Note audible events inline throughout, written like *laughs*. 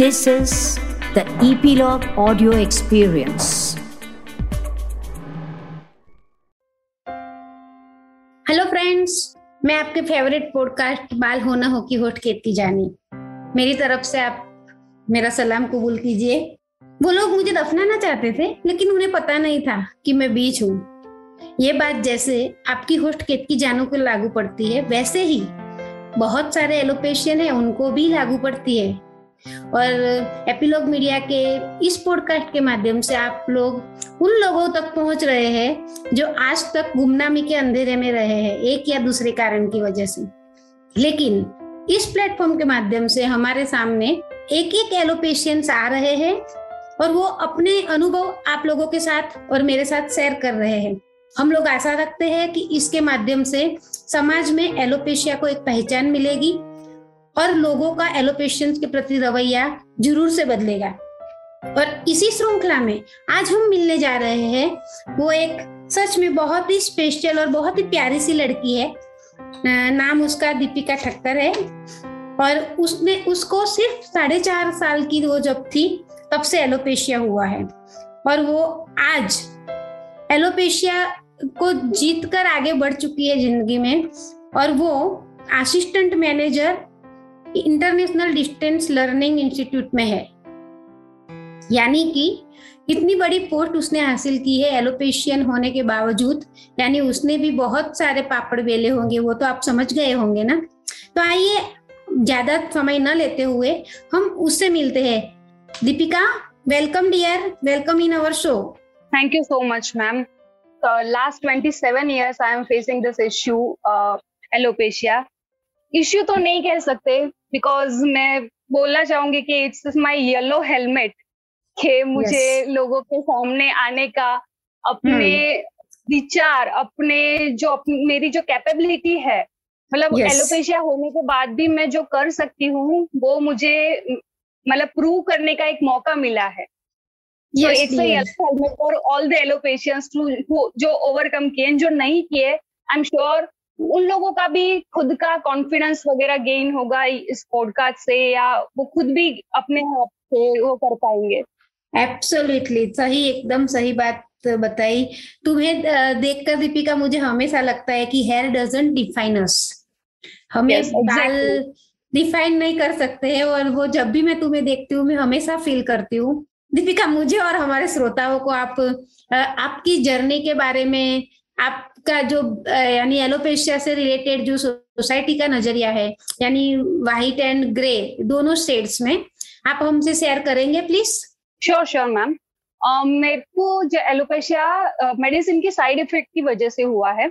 This is the Epilogue Audio Experience. Hello friends मैं आपके favourite podcast बाल होना हो की होस्ट कीर्ति जानी। मेरी तरफ़ से आप मेरा सलाम कबूल कीजिए। वो लोग मुझे दफनाना चाहते थे, लेकिन उन्हें पता नहीं था कि मैं बीच हूँ। ये बात जैसे आपकी होस्ट केतकी जानू को लागू पड़ती है, वैसे ही बहुत सारे एलोपेशियन है, उनको भी लागू पड़ती है। और एपिलॉग मीडिया के इस पॉडकास्ट के माध्यम से आप लोग उन लोगों तक पहुँच रहे हैं जो आज तक गुमनामी के अंधेरे में रहे हैं, एक या दूसरे कारण की वजह से। लेकिन इस प्लेटफॉर्म के माध्यम से हमारे सामने एक एक एलोपेशियंस आ रहे हैं और वो अपने अनुभव आप लोगों के साथ और मेरे साथ शेयर कर रहे हैं। हम लोग आशा रखते हैं कि इसके माध्यम से समाज में एलोपेशिया को एक पहचान मिलेगी और लोगों का एलोपेशियंस के प्रति रवैया ज़रूर से बदलेगा। और इसी श्रृंखला में आज हम मिलने जा रहे हैं, वो एक सच में बहुत ही स्पेशल और बहुत ही प्यारी सी लड़की है। नाम उसका दीपिका ठक्कर है। और उसने, उसको सिर्फ़ साढ़े चार साल की वो जब थी, तब से एलोपेशिया हुआ है। और वो आज एलोपेशिया को जीत कर आगे बढ़ चुकी है ज़िंदगी में। और वो assistant manager international distance learning institute में है। यानी कि इतनी बड़ी पोस्ट उसने हासिल की है एलोपेशियन होने के बावजूद। यानी उसने भी बहुत सारे पापड़ बेले होंगे, वो तो आप समझ गए होंगे ना। तो आइए, ज़्यादा समय न लेते हुए हम उससे मिलते हैं। Deepika welcome dear welcome in our show thank you so much ma'am last twenty seven years I am facing this issue alopecia issue तो नहीं कह सकते बिकॉज़ मैं बोलना चाहूँगी कि इट्स माई येलो हेलमेट के मुझे yes. लोगों के सामने आने का अपने hmm. विचार अपने जो अपने, मेरी जो कैपेबिलिटी है मतलब yes. एलोपेशिया होने के बाद भी मैं जो कर सकती हूँ वो मुझे मतलब प्रूव करने का एक मौका मिला है फॉर ऑल द एलोपेशियंस जो ओवरकम किए जो नहीं किए आई एम श्योर उन लोगों का भी खुद का कॉन्फिडेंस वगैरह गेन होगा इस पॉडकास्ट से या वो खुद भी अपने आप से वो कर पाएँगे? एब्सोल्युटली सही एकदम सही बात बताई। तुम्हें देखकर दीपिका मुझे हमेशा लगता है कि हेयर डजंट डिफाइन अस हमें yes, बाल डिफाइन नहीं कर सकते हैं और वो जब भी मैं तुम्हें देखती हूँ मैं हमेशा फील करती हूँ। दीपिका मुझे और हमारे श्रोताओं को आप आपकी जर्नी के बारे में आपका जो यानी एलोपेशिया से रिलेटेड जो सोसाइटी का नज़रिया है यानी व्हाइट एंड ग्रे दोनों शेड्स में आप हमसे शेयर करेंगे प्लीज़ श्योर श्योर मैम मेरे को जो एलोपेशिया मेडिसिन की साइड इफ़ेक्ट की वजह से हुआ है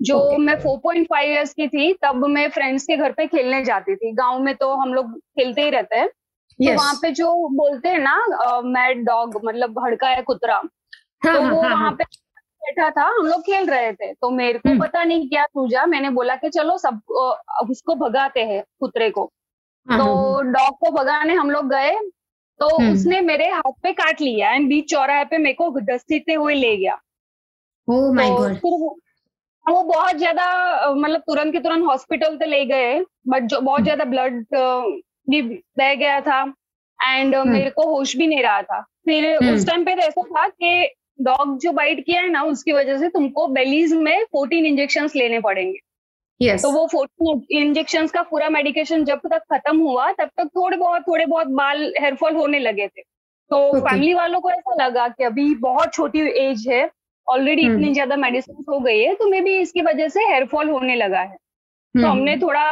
जो okay. मैं 4.5 इयर्स की थी तब मैं फ्रेंड्स के घर पे खेलने जाती थी गाँव में तो हम लोग खेलते ही रहते हैं तो yes. तो वहाँ पे जो बोलते हैं ना मैड डॉग मतलब भड़का है कुतरा हाँ, तो हाँ, वो हाँ, वहाँ हाँ. पे बैठा था हम लोग खेल रहे थे तो मेरे को हम्म। पता नहीं क्या सूझा मैंने बोला कि चलो सब उसको भगाते हैं कुतरे को हाँ, तो डॉग हाँ, हाँ। को भगाने हम लोग गए तो हम्म। उसने मेरे हाथ पे काट लिया एंड बीच चौराहे पे मेरे को घसीटते हुए ले गया oh तो फिर वो, वो बहुत ज़्यादा मतलब तुरंत के तुरंत हॉस्पिटल तो ले गए बट जो बहुत हम्म। ज़्यादा ब्लड भी बह गया था एंड मेरे को होश भी नहीं रहा था फिर उस टाइम पे तो ऐसा था कि डॉग जो बाइट किया है ना उसकी वजह से तुमको बेलीज में फोर्टीन इंजेक्शन लेने पड़ेंगे yes. तो वो फोर्टीन इंजेक्शन का पूरा मेडिकेशन जब तक खत्म हुआ तब तक थोड़े बहुत थोड़े बहुत बाल हेयरफॉल होने लगे थे तो okay. फैमिली वालों को ऐसा लगा कि अभी बहुत छोटी एज है ऑलरेडी hmm. इतनी ज़्यादा मेडिसिन हो गई है तो मे बी इसकी वजह से हेयरफॉल होने लगा है तो hmm. हमने थोड़ा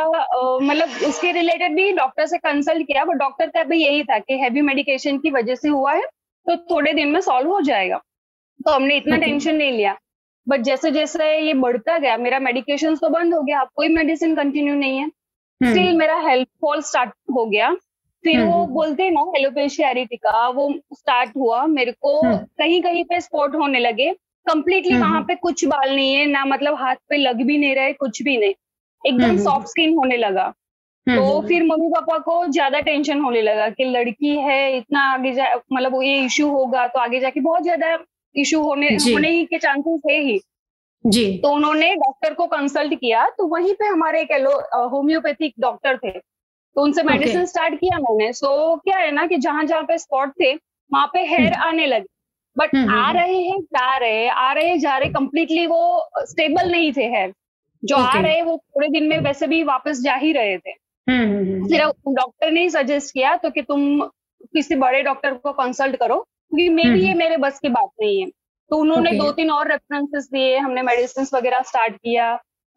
मतलब उसके रिलेटेड भी डॉक्टर से कंसल्ट किया बट डॉक्टर का भी यही था कि हैवी मेडिकेशन की वजह से हुआ है तो थोड़े दिन में सॉल्व हो जाएगा तो हमने इतना टेंशन नहीं लिया। बट जैसे जैसे ये बढ़ता गया मेरा मेडिकेशन तो बंद हो गया अब कोई मेडिसिन कंटिन्यू नहीं है। स्टिल हम्म। मेरा हेल्थ फॉल स्टार्ट हो गया। फिर वो हम्म। बोलते हैं ना एरिटिका वो स्टार्ट हुआ। मेरे को हम्म। कहीं कहीं पे स्पॉट होने लगे। कंप्लीटली वहाँ पे कुछ बाल नहीं है ना मतलब हाथ पे लग भी नहीं रहे कुछ भी नहीं। एकदम सॉफ्ट स्किन होने लगा। तो फिर मम्मी पापा को ज़्यादा टेंशन होने लगा कि लड़की है इतना आगे जा मतलब ये इश्यू होगा तो आगे जाके बहुत ज़्यादा इशू होने होने ही के चांसेस है ही। जी। तो उन्होंने डॉक्टर को कंसल्ट किया तो वहीं पे हमारे एक होम्योपैथिक डॉक्टर थे। तो उनसे मेडिसिन स्टार्ट किया मैंने। सो क्या है ना कि जहाँ जहाँ पे स्पॉट थे वहाँ पे हेयर हम्म। आने लगे। बट हम्म, आ हम्म। रहे हैं जा रहे आ रहे जा रहे कंप्लीटली वो स्टेबल नहीं थे हेयर जो आ रहे वो थोड़े दिन में वैसे भी वापस जा ही रहे थे। फिर डॉक्टर ने सजेस्ट किया तो कि तुम किसी बड़े डॉक्टर को कंसल्ट करो। क्योंकि मे भी हम्म। ये मेरे बस की बात नहीं है तो उन्होंने Okay. दो तीन और रेफरेंसेस दिए हमने मेडिसिन वगैरह स्टार्ट किया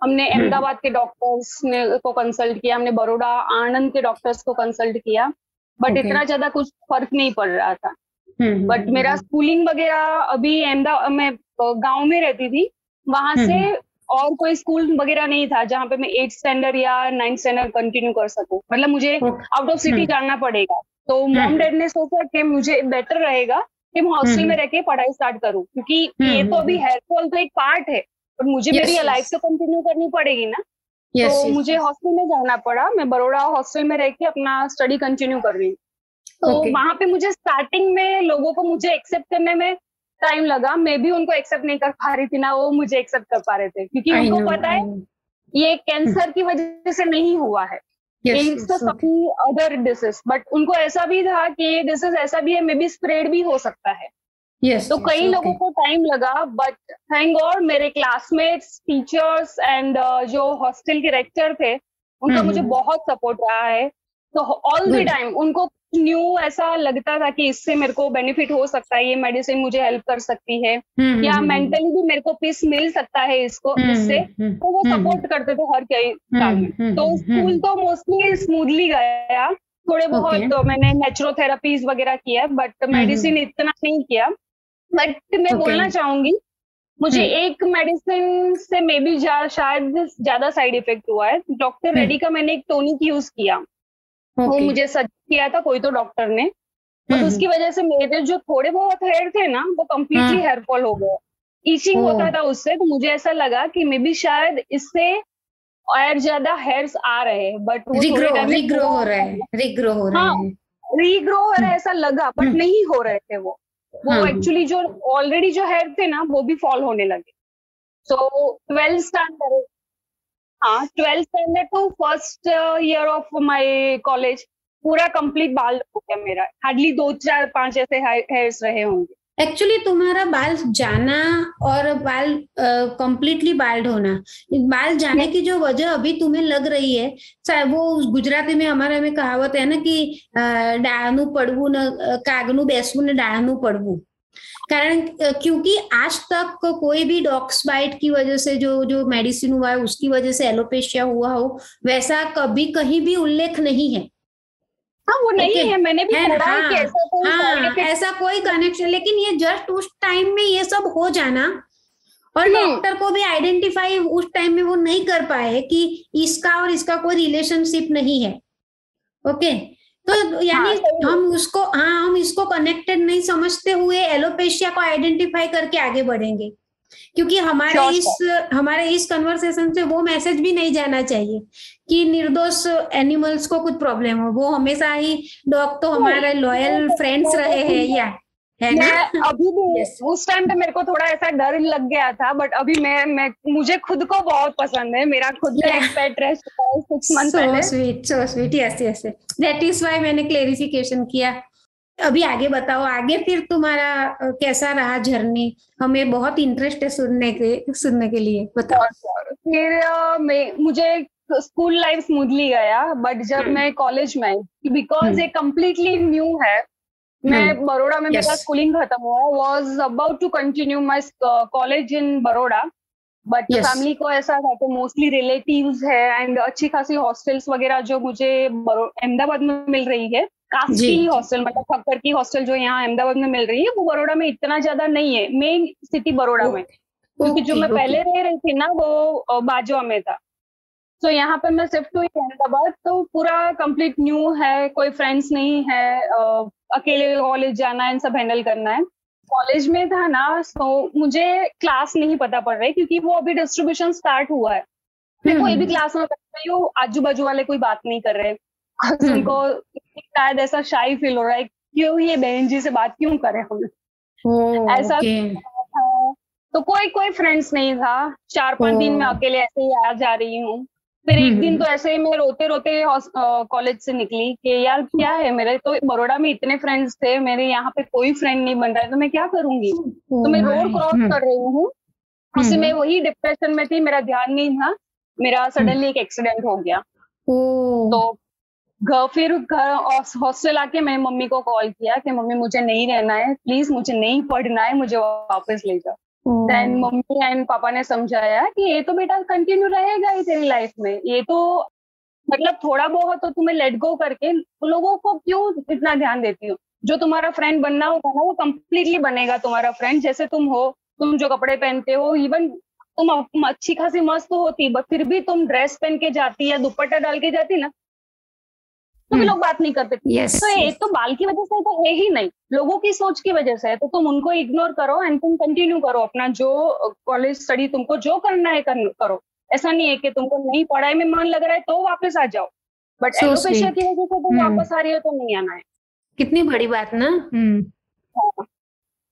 हमने हम्म। अहमदाबाद के डॉक्टर्स ने को कंसल्ट किया हमने बड़ोड़ा आनंद के डॉक्टर्स को कंसल्ट किया बट Okay. इतना ज़्यादा कुछ फ़र्क नहीं पड़ रहा था हम्म, बट हम्म, मेरा हम्म। स्कूलिंग वगैरह अभी अहमदाबाद मैं गाँव में रहती थी वहाँ हम्म, से और कोई स्कूल वगैरह नहीं था जहाँ पे मैं एट स्टैंडर्ड या नाइन्थ स्टैंडर्ड कंटिन्यू कर सकूँ मतलब मुझे आउट ऑफ़ सिटी हम्म। जाना पड़ेगा तो मॉम हम्म। डैड ने सोचा कि मुझे बेटर रहेगा कि मैं हॉस्टल हम्म। में रह के पढ़ाई स्टार्ट करूँ क्योंकि हम्म, ये तो हम्म, अभी हम्म। हेयरफॉल तो एक पार्ट है पर मुझे मेरी लाइफ तो कंटिन्यू करनी पड़ेगी ना Yes, तो yes, मुझे. हॉस्टल में जाना पड़ा मैं बड़ोड़ा हॉस्टल में रह के अपना स्टडी कंटिन्यू कर रही हूँ तो. वहाँ पे मुझे स्टार्टिंग में लोगों को मुझे एक्सेप्ट करने में टाइम लगा। मैं भी उनको एक्सेप्ट नहीं कर पा रही थी ना वो मुझे एक्सेप्ट कर पा रहे थे। क्योंकि I उनको know, पता है ये कैंसर की वजह से नहीं हुआ है। अदर डिसीज बट उनको ऐसा भी था कि ये डिसीज ऐसा भी है मे बी स्प्रेड भी हो सकता है। Yes, तो yes, कई okay. लोगों को टाइम लगा बट थैंक गॉड मेरे क्लासमेट्स टीचर्स एंड जो हॉस्टल के रेक्टर थे उनका हम्म, मुझे हम्म। बहुत सपोर्ट रहा है। तो ऑल द टाइम उनको न्यू ऐसा लगता था कि इससे मेरे को बेनिफिट हो सकता है ये मेडिसिन मुझे हेल्प कर सकती है। हम्म, या हम्म, मेंटली भी मेरे को पीस मिल सकता है इसको हम्म, इससे। हम्म, तो वो हम्म, सपोर्ट करते थे हर कई काम में। हम्म, तो हम्म, स्कूल हम्म। तो मोस्टली स्मूथली गया। थोड़े बहुत Okay. तो मैंने नेचुरोथेरापीज वगैरह किया बट मेडिसिन इतना नहीं किया। बट मैं Okay. बोलना चाहूँगी मुझे हम्म। एक मेडिसिन से मे बी जा, शायद ज़्यादा साइड इफ़ेक्ट हुआ है। डॉक्टर रेडी का मैंने एक टोनिक यूज़ किया। वो मुझे सजेस्ट किया था कोई तो डॉक्टर ने। बट हम्म, उसकी वजह से मेरे जो थोड़े बहुत हेयर थे ना वो कम्प्लीटली हाँ। हेयर फॉल हो गए। ईचिंग होता था उससे तो मुझे ऐसा लगा कि मे बी शायद इससे और ज़्यादा हेयर्स आ रहे हैं बट रिग्रो रिग्रो हो रहा है रिग्रो हो रहा हाँ, है रीग्रो हो रहा है ऐसा लगा बट हम्म। नहीं हो रहे थे वो। वो हाँ, हाँ। एक्चुअली जो ऑलरेडी जो हेयर थे ना वो भी फॉल होने लगे। सो ट्वेल्थ स्टैंडर्ड हाँ twelfth standard to first year of my college पूरा कंप्लीट बाल हो गया मेरा। हार्डली दो, चार, पाँच ऐसे हेयर्स रहे होंगे। एक्चुअली तुम्हारा बाल जाना और बाल uh, कम्प्लीटली बाल्ड होना, बाल जाने की जो वजह अभी तुम्हें लग रही है चाहे वो गुजराती में, हमारे में कहावत है ना कि uh, डाणू पड़वू न, कागनू बेसवू न डाणू पड़वू। कारण क्योंकि आज तक कोई भी डॉक्स बाइट की वजह से जो जो मेडिसिन हुआ है उसकी वजह से एलोपेशिया हुआ हो वैसा कभी कहीं भी उल्लेख नहीं है हाँ वो नहीं Okay. है मैंने भी है, पढ़ा है कि ऐसा कोई हाँ ऐसा कोई कनेक्शन लेकिन ये जस्ट उस टाइम में ये सब हो जाना और हम्म। डॉक्टर को भी आइडेंटिफाई उस टाइम में वो नहीं कर पाए कि इसका और इसका कोई रिलेशनशिप नहीं है ओके तो यानी हाँ, हम उसको हाँ हम इसको कनेक्टेड नहीं समझते हुए एलोपेशिया को आइडेंटिफाई करके आगे बढ़ेंगे। क्योंकि हमारे इस हमारे इस कन्वर्सेशन से वो मैसेज भी नहीं जाना चाहिए कि निर्दोष एनिमल्स को कुछ प्रॉब्लम हो। वो हमेशा ही डॉग तो हमारे लॉयल फ्रेंड्स रहे हैं या है ना? मैं अभी भी Yes. उस टाइम पे मेरे को थोड़ा ऐसा डर लग गया था बट अभी मैं मैं मुझे खुद को बहुत पसंद है मेरा खुद का एक पेट रह चुका है six month so sweet so sweet yes yes that is why मैंने क्लेरिफिकेशन किया। अभी आगे बताओ आगे फिर तुम्हारा कैसा रहा जर्नी हमें बहुत इंटरेस्ट है सुनने के सुनने के लिए बताओ। फिर मैं मुझे स्कूल लाइफ स्मूथली गया बट जब हम्म। मैं कॉलेज में आई बिकॉज़ हम्म। ये कम्प्लीटली न्यू है मैं हम्म। बड़ोड़ा में मेरा स्कूलिंग खत्म हुआ was about to continue my college in Baroda but family को ऐसा था कि मोस्टली रिलेटिव्स है एंड अच्छी खासी हॉस्टल्स वगैरह जो मुझे अहमदाबाद में मिल रही है कास्ट की हॉस्टल मतलब खक्कर की हॉस्टल जो यहाँ अहमदाबाद में मिल रही है वो बड़ोड़ा में इतना ज़्यादा नहीं है मेन सिटी बड़ोड़ा में। क्योंकि जो मैं पहले रह रही थी ना वो बाजवा में था। तो यहाँ पे मैं शिफ्ट हुई अहमदाबाद तो पूरा कंप्लीट न्यू है कोई फ्रेंड्स नहीं है अकेले कॉलेज जाना है इन सब हैंडल करना है। कॉलेज में था ना तो मुझे क्लास नहीं पता पड़ रही क्योंकि वो अभी डिस्ट्रीब्यूशन स्टार्ट हुआ है। मैं हम्म। कोई भी क्लास में बैठ रही हूँ आजू बाजू वाले कोई बात नहीं कर रहे हम्म। उनको शायद ऐसा शाही फील हो रहा है क्यों ये बहन जी से बात क्यों करें हम ऐसा. तो कोई कोई फ्रेंड्स नहीं था। चार पाँच दिन में अकेले ऐसे ही आ जा रही हूँ। फिर एक दिन तो ऐसे ही मैं रोते रोते कॉलेज से निकली कि यार क्या है मेरे तो बड़ोड़ा में इतने फ्रेंड्स थे मेरे यहाँ पे कोई फ्रेंड नहीं बन रहा है तो मैं क्या करूँगी? तो मैं रोड क्रॉस कर रही हूँ उसी में वही डिप्रेशन में थी मेरा ध्यान नहीं था मेरा सडनली एक एक्सीडेंट हो गया। तो घर फिर घर हॉस्टल आके मैंने मम्मी को कॉल किया कि मम्मी मुझे नहीं रहना है प्लीज़ मुझे नहीं पढ़ना है मुझे वापस ले जाओ। देन मम्मी एंड पापा ने समझाया कि ये तो बेटा कंटिन्यू रहेगा ही तेरी लाइफ में। ये तो मतलब थोड़ा बहुत तो तुम्हें लेट गो करके लोगों को क्यों इतना ध्यान देती हो? जो तुम्हारा फ्रेंड बनना होगा ना वो कम्प्लीटली बनेगा तुम्हारा फ्रेंड जैसे तुम हो तुम जो कपड़े पहनते हो इवन तुम अच्छी खासी मस्त होती बट फिर भी तुम ड्रेस पहन के जाती या दुपट्टा डाल के जाती ना तो भी हम्म। लोग बात नहीं करते। Yes, तो ये तो बाल की वजह से तो है ही नहीं। लोगों की सोच की वजह से है। तो तुम उनको इग्नोर करो एंड तुम कंटिन्यू करो अपना जो कॉलेज स्टडी तुमको जो करना है कर, करो। ऐसा नहीं है कि तुमको नहीं पढ़ाई में मन लग रहा है तो वापस आ जाओ। बट so एलोपेशिया की वजह से तुम हम्म। वापस आ रही हो तो नहीं आना है। कितनी बड़ी बात ना। हम्म।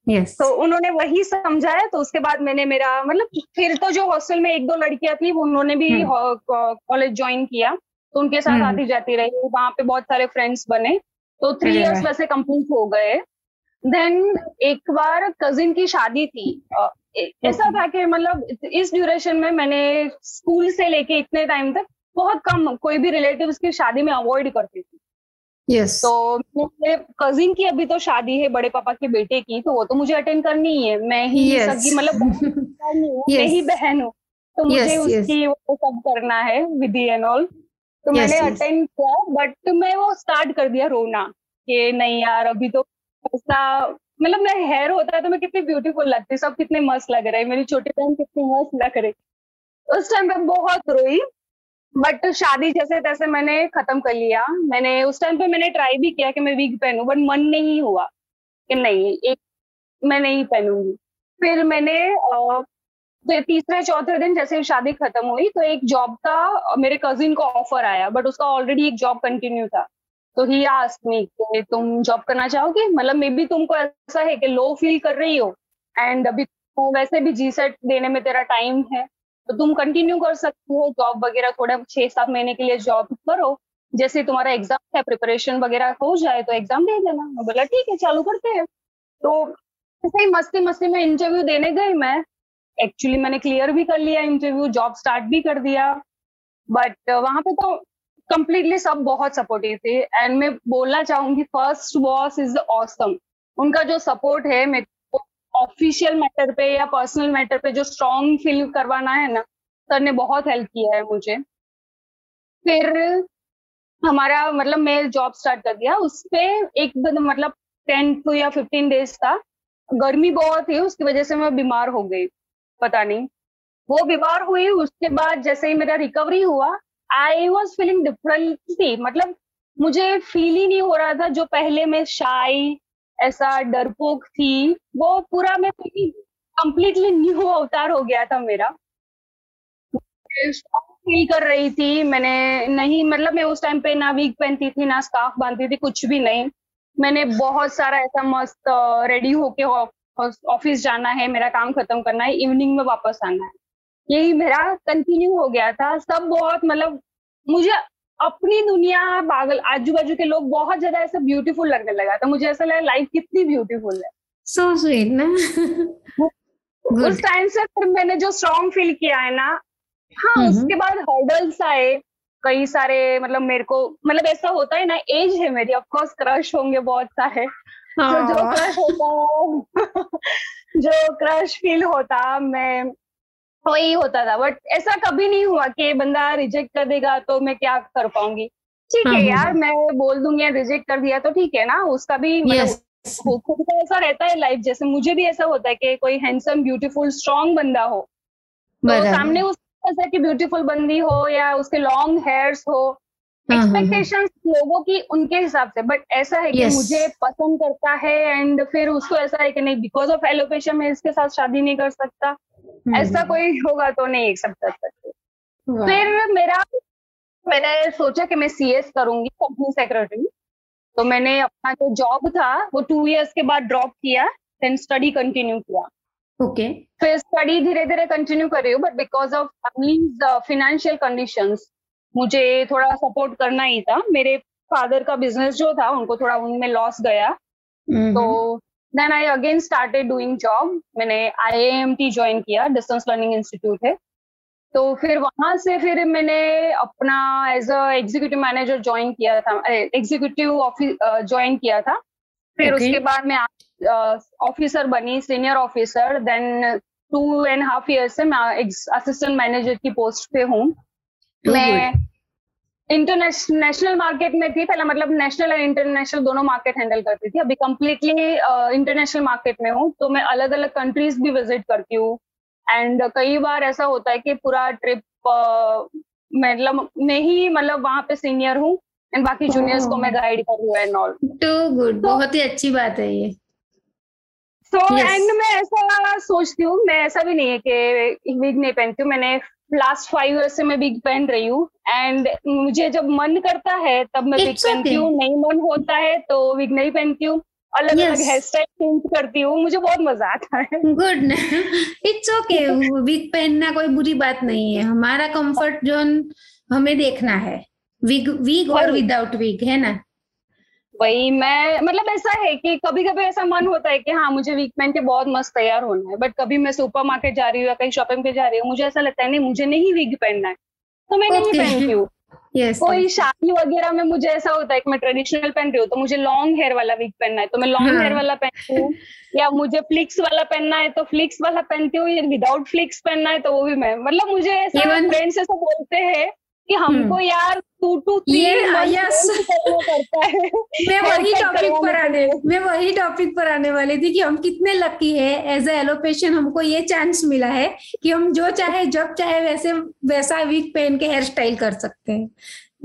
yes. तो उन्होंने वही समझाया तो उसके बाद मैंने मेरा मतलब फिर तो जो हॉस्टल में एक दो लड़कियाँ थी उन्होंने भी कॉलेज ज्वाइन किया। तो उनके साथ हम्म। आती जाती रही वहाँ पे बहुत सारे फ्रेंड्स बने तो थ्री इयर्स वैसे कंप्लीट हो गए देन एक बार कजिन की शादी थी ऐसा था कि मतलब इस ड्यूरेशन में मैंने स्कूल से लेके इतने टाइम तक बहुत कम कोई भी रिलेटिव्स की शादी में अवॉइड करती थी yes. तो मेरे कजिन की अभी तो शादी है बड़े पापा के बेटे की तो वो तो मुझे अटेंड करनी ही है मैं ही yes. सगी मतलब yes. *laughs* मैं ही बहन हूँ तो मुझे yes, उसकी yes. वो सब करना है विधि एंड ऑल तो yes, मैंने अटेंड. किया बट मैं वो स्टार्ट कर दिया रोना कि नहीं यार अभी तो ऐसा मतलब मैं हेयर होता है तो मैं कितनी ब्यूटीफुल लगती सब कितने मस्त लग रहे मेरी छोटी बहन कितनी मस्त लग रही। उस टाइम पे बहुत रोई बट शादी जैसे तैसे मैंने खत्म कर लिया। मैंने उस टाइम पे मैंने ट्राई भी किया कि मैं वीक पहनू बट मन नहीं हुआ कि नहीं एक मैं नहीं पहनूँगी। फिर मैंने तीसरे, चौथे दिन जैसे शादी खत्म हुई तो एक जॉब का, मेरे कजिन को ऑफ़र आया बट उसका ऑलरेडी एक जॉब कंटिन्यू था। तो ही आस्क मी कि तुम जॉब करना चाहोगे? मतलब मे बी तुमको ऐसा है कि लो फील कर रही हो एंड अभी तो वैसे भी जी सेट देने में तेरा टाइम है तो तुम कंटिन्यू कर सकती हो जॉब वगैरह थोड़ा छह सात महीने के लिए जॉब करो। जैसे तुम्हारा एग्ज़ाम है प्रिपरेशन वगैरह हो जाए तो एग्ज़ाम दे देना। बोला, ठीक है, चालू करते हैं। तो ऐसे ही मस्ती मस्ती में इंटरव्यू देने गई मैं एक्चुअली मैंने क्लियर भी कर लिया इंटरव्यू जॉब स्टार्ट भी कर दिया। बट uh, वहाँ पे तो कंप्लीटली सब बहुत सपोर्टिव थे। एंड मैं बोलना चाहूँगी फ़र्स्ट बॉस इज़ ऑसम उनका जो सपोर्ट है मैं ऑफिशियल मैटर पे या पर्सनल मैटर पे जो स्ट्रॉन्ग फील करवाना है ना सर ने बहुत हेल्प किया है मुझे। फिर हमारा मतलब मैं जॉब स्टार्ट कर दिया। उस पर एक मतलब टेन टू या फिफ्टीन डेज़ था। गर्मी बहुत थी उसकी वजह से मैं बीमार हो गई। पता नहीं। वो बीमार हुई, उसके बाद जैसे ही मेरा रिकवरी हुआ आई वॉज़ फीलिंग डिफरेंटली मतलब मुझे फील ही नहीं हो रहा था जो पहले मैं शाई ऐसा डरपोक थी। वो पूरा मैं कंप्लीटली न्यू अवतार हो गया था मेरा। फील कर रही थी। मैंने नहीं मतलब मैं उस टाइम पे ना वीक पहनती थी, ना स्काफ बांधती थी, कुछ भी नहीं। मैंने बहुत सारा ऐसा मस्त रेडी होके ऑफ़िस जाना है मेरा काम खत्म करना है इवनिंग में वापस आना है। यही मेरा कंटिन्यू हो गया था। सब बहुत मतलब मुझे अपनी दुनिया पागल आजू बाजू के लोग बहुत ज़्यादा ऐसा ब्यूटीफुल लगने लगा था। मुझे ऐसा लगा लाइफ कितनी ब्यूटीफुल है। सो so स्वीट ना? *laughs* उस टाइम से फिर मैंने जो स्ट्रॉन्ग फील किया है ना हाँ mm-hmm. उसके बाद हर्डल्स आए। कई सारे मतलब मेरे को मतलब ऐसा होता है ना एज है मेरी ऑफकोर्स क्रश होंगे बहुत सारे। तो जो क्रश होता *laughs* जो क्रश फील होता मैं वही होता था। बट ऐसा कभी नहीं हुआ कि बंदा रिजेक्ट कर देगा तो मैं क्या कर पाऊँगी। ठीक है हम्म, यार हम्म। मैं बोल दूँगी रिजेक्ट कर दिया तो ठीक है ना उसका भी मतलब खुद का ऐसा रहता है लाइफ जैसे मुझे भी ऐसा होता है कि कोई हैंडसम ब्यूटीफुल स्ट्रॉन्ग बंदा हो तो सामने उस ऐसा की ब्यूटीफुल बंदी हो या उसके लॉन्ग हेयर्स हो एक्सपेक्टेशन हाँ, हाँ, हाँ। लोगों की उनके हिसाब से बट ऐसा है कि yes. मुझे पसंद करता है एंड फिर उसको ऐसा है कि नहीं बिकॉज़ ऑफ़ एलोपेशन में इसके साथ शादी नहीं कर सकता hmm. ऐसा कोई होगा तो नहीं एक्सेप्ट कर सकते फिर मेरा मैंने सोचा कि मैं सीएस करूँगी कंपनी सेक्रेटरी तो मैंने अपना जो जॉब था वो टू इयर्स के बाद ड्रॉप किया देन स्टडी कंटिन्यू किया ओके फिर स्टडी धीरे धीरे कंटिन्यू कर रही हूँ but because of families financial conditions मुझे थोड़ा सपोर्ट करना ही था। मेरे फादर का बिज़नेस जो था उनको थोड़ा उनमें लॉस गया। तो then I again started doing job मैंने आई एम टी ज्वाइन किया डिस्टेंस लर्निंग इंस्टीट्यूट है। तो फिर वहाँ से फिर मैंने अपना as a executive manager join किया था। एग्जीक्यूटिव ऑफ़िस ज्वाइन किया था। फिर okay. उसके बाद मैं ऑफिसर बनी senior officer then two and half year से मैं असिस्टेंट मैनेजर की पोस्ट पे हूँ। मैं इंटरनेशनल मार्केट में थी पहले मतलब नेशनल और इंटरनेशनल दोनों मार्केट हैंडल करती थी। अभी कम्प्लीटली इंटरनेशनल मार्केट में हूँ तो मैं अलग अलग कंट्रीज़ भी विज़िट करती हूँ। एंड कई बार ऐसा होता है कि पूरा ट्रिप मतलब मैं ही मतलब वहाँ पे सीनियर हूँ एंड बाकी जूनियर्स को मैं गाइड कर रही हूँ एंड ऑल टू गुड बहुत ही अच्छी बात है ये। तो एंड yes. मैं ऐसा सोचती हूँ मैं ऐसा भी नहीं है कि विग नहीं पहनती हूँ मैंने लास्ट फाइव ईयर से मैं बिग पहन रही हूँ एंड मुझे जब मन करता है तब मैं बिग पहनती हूँ नहीं मन होता है तो विग नहीं पहनती हूँ अलग. अलग हेयर स्टाइल चेंज करती हूँ मुझे बहुत मज़ा आता है। गुड इट्स ओके विग पहनना कोई बुरी बात नहीं है। हमारा कंफर्ट जोन हमें देखना है। विग विग और विदाउट विग है ना? वही मैं मतलब ऐसा है कि कभी कभी ऐसा मन होता है कि हाँ मुझे वीक पहन के बहुत मस्त तैयार होना है बट कभी मैं सुपर मार्केट जा रही हूँ या कहीं शॉपिंग पे जा रही हूँ मुझे ऐसा लगता है नहीं मुझे नहीं वीक पहनना है तो मैं नहीं पहनती हूँ। *laughs* Yes, कोई शादी वगैरह में मुझे ऐसा होता है कि मैं ट्रेडिशनल पहन रही हूँ तो मुझे लॉन्ग हेयर वाला वीक पहनना है तो मैं लॉन्ग हेयर हाँ। वाला पहनती हूँ या मुझे फ्लिक्स वाला पहनना है तो फ्लिक्स वाला पहनती हूँ या विदाउट फ्लिक्स पहनना है तो वो भी मैं मतलब मुझे ऐसा फ्रेंड्स ऐसा बोलते हैं कि हमको हम्म। यार टू टू ये यस है मैं वही टॉपिक पर आने मैं वही टॉपिक पर आने वाली थी कि हम कितने लकी है। एज ए एलोपेशन हमको ये चांस मिला है कि हम जो चाहे जब चाहे वैसे वैसा वीक पहन के हेयर स्टाइल कर सकते हैं।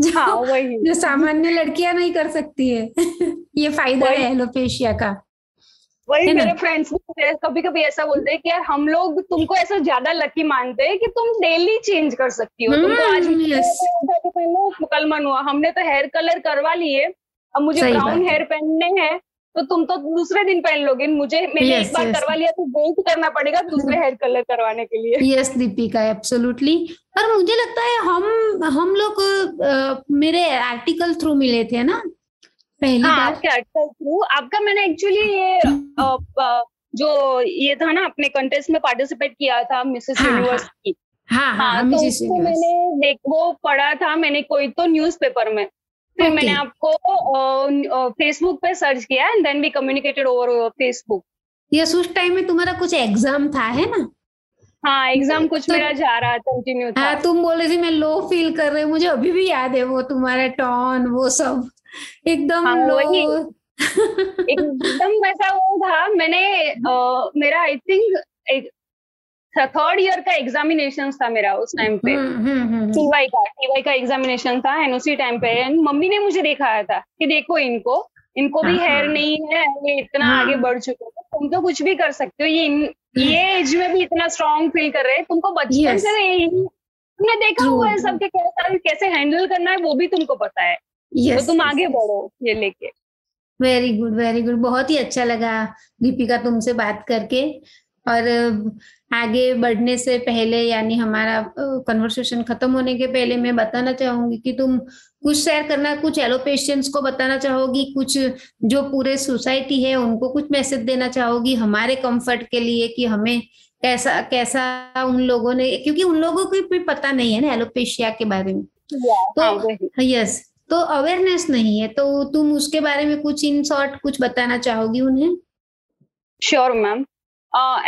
जो, हाँ, वही। जो सामान्य लड़कियाँ नहीं कर सकती है। *laughs* ये फ़ायदा है एलोपेशिया का। वही मेरे फ्रेंड्स कभी कभी ऐसा बोलते हैं कि यार हम लोग तुमको ऐसा ज़्यादा लकी मानते हैं कि तुम डेली चेंज कर सकती हो। तुमको आज hmm, पहनो कल मन हुआ। हमने तो हेयर कलर करवा लिए अब मुझे ब्राउन हेयर पहनने हैं तो तुम तो दूसरे दिन पहन लोगे। मुझे मैंने yes, एक बार yes. करवा लिया तो वेट करना पड़ेगा दूसरे हेयर कलर करवाने के लिए। यस दीपिका एब्सोल्युटली और मुझे लगता है हम हम लोग मेरे आर्टिकल थ्रू मिले थे ना? पहली हाँ, बार? आपके आर्टिकल थ्रू आपका मैंने एक्चुअली ये *laughs* आ, जो ये था ना अपने कंटेस्ट में पार्टिसिपेट किया था मिसेस हाँ, यूनिवर्स हाँ। की हाँ, हाँ, हाँ, तो उसको मैंने देख वो पढ़ा था मैंने कोई तो न्यूज़पेपर में। फिर मैंने आपको फेसबुक पे सर्च किया and then we communicated over Facebook yes उस टाइम में तुम्हारा कुछ एग्ज़ाम था है ना? हाँ एग्ज़ाम कुछ तो, मेरा जा रहा था कंटिन्यू था। हाँ तुम बोले थी मैं लो फील कर रही हूँ मुझे अभी भी याद है वो तुम्हारा टॉन वो सब। एकदम हाँ, लो एकदम *laughs* वैसा वो था। मैंने आ, मेरा आई थिंक थर्ड ईयर का एग्जामिनेशन था मेरा उस टाइम पे। टीवाई हम्म, हम्म, हम्म, का टीवाई का एग्जामिनेशन था एंड उसी टाइम पे एंड मम्मी ने मुझे दिखाया था कि देखो इनको इनको भी हेयर हाँ, हाँ। नहीं है ये इतना हाँ। आगे बढ़ चुके हैं। तुम तो कुछ भी कर सकते हो ये ये एज में भी इतना स्ट्रांग फील कर रहे हैं। तुमको बचपन से तुमने देखा हुआ है सबके कैसे कैसे हैंडल करना है वो भी तुमको पता है। Yes, तो तुम yes, आगे बढ़ो ये लेके। वेरी गुड वेरी गुड बहुत ही अच्छा लगा दीपिका तुमसे बात करके। और आगे बढ़ने से पहले यानी हमारा कन्वर्सेशन खत्म होने के पहले मैं बताना चाहूँगी कि तुम कुछ शेयर करना कुछ एलोपेशियंस को बताना चाहोगी कुछ जो पूरे सोसाइटी है उनको कुछ मैसेज देना चाहोगी हमारे कंफर्ट के लिए कि हमें कैसा कैसा उन लोगों ने क्योंकि उन लोगों को भी पता नहीं है ना एलोपेशिया के बारे में। तो यस तो अवेयरनेस नहीं है तो तुम उसके बारे में कुछ इन शॉर्ट कुछ बताना चाहोगी उन्हें? श्योर मैम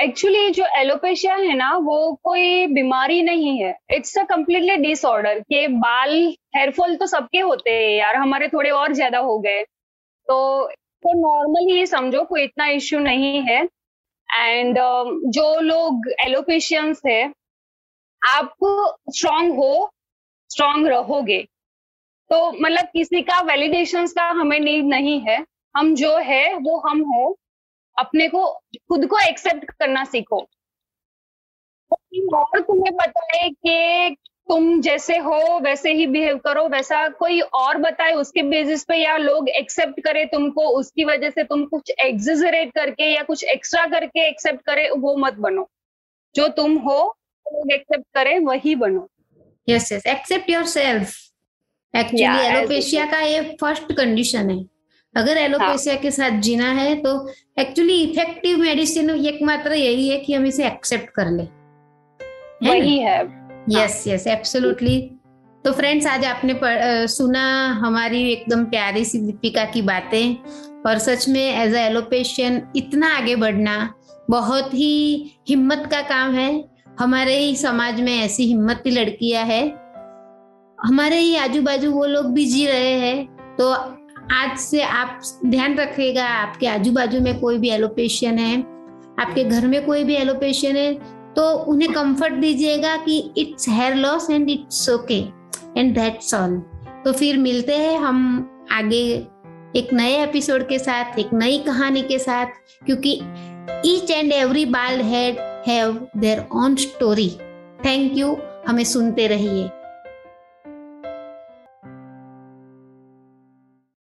एक्चुअली जो एलोपेशिया है ना वो कोई बीमारी नहीं है। इट्स अ कम्प्लीटली डिसऑर्डर के बाल हेयरफॉल तो सबके होते हैं यार हमारे थोड़े और ज़्यादा हो गए। तो तो नॉर्मल ही समझो कोई इतना इश्यू नहीं है। एंड uh, जो लोग एलोपेशियंस है आप स्ट्रांग हो स्ट्रांग रहोगे। तो मतलब किसी का वैलिडेशन का हमें नीड नहीं है। हम जो है, वो हम हो। अपने को, खुद को एक्सेप्ट करना सीखो। और तुम्हें बताए कि तुम जैसे हो, वैसे ही बिहेव करो, वैसा कोई और बताए उसके बेसिस पे या लोग एक्सेप्ट करे तुमको, उसकी वजह से तुम कुछ एग्जिजरेट करके या कुछ एक्स्ट्रा करके एक्सेप्ट करे, वो मत बनो। जो तुम हो लोग एक्सेप्ट करे, वही बनो। Yes yes accept yourself actually alopecia का ये फ़र्स्ट कंडीशन है। अगर एलोपेशिया हाँ. के साथ जीना है तो एक्चुअली इफ़ेक्टिव मेडिसिन एकमात्र यही है कि हम इसे एक्सेप्ट कर ले। है वही है। यस यस एब्सोल्युटली तो फ्रेंड्स आज आपने पर, सुना हमारी एकदम प्यारी सी दीपिका की बातें। और सच में एज अ एलोपेशियन इतना आगे बढ़ना बहुत ही हिम्मत का काम है। हमारे ही समाज में ऐसी हिम्मती लड़कियाँ है। हमारे ही आजू बाजू वो लोग भी जी रहे हैं तो आज से आप ध्यान रखिएगा, आपके आजू बाजू में कोई भी एलोपेशियन है, आपके घर में कोई भी एलोपेशियन है तो उन्हें कंफर्ट दीजिएगा कि it's hair loss and it's okay and that's all तो फिर मिलते हैं हम आगे एक नए एपिसोड के साथ, एक नई कहानी के साथ, क्योंकि ईच एंड एवरी बाल head have their own story thank you हमें सुनते रहिए।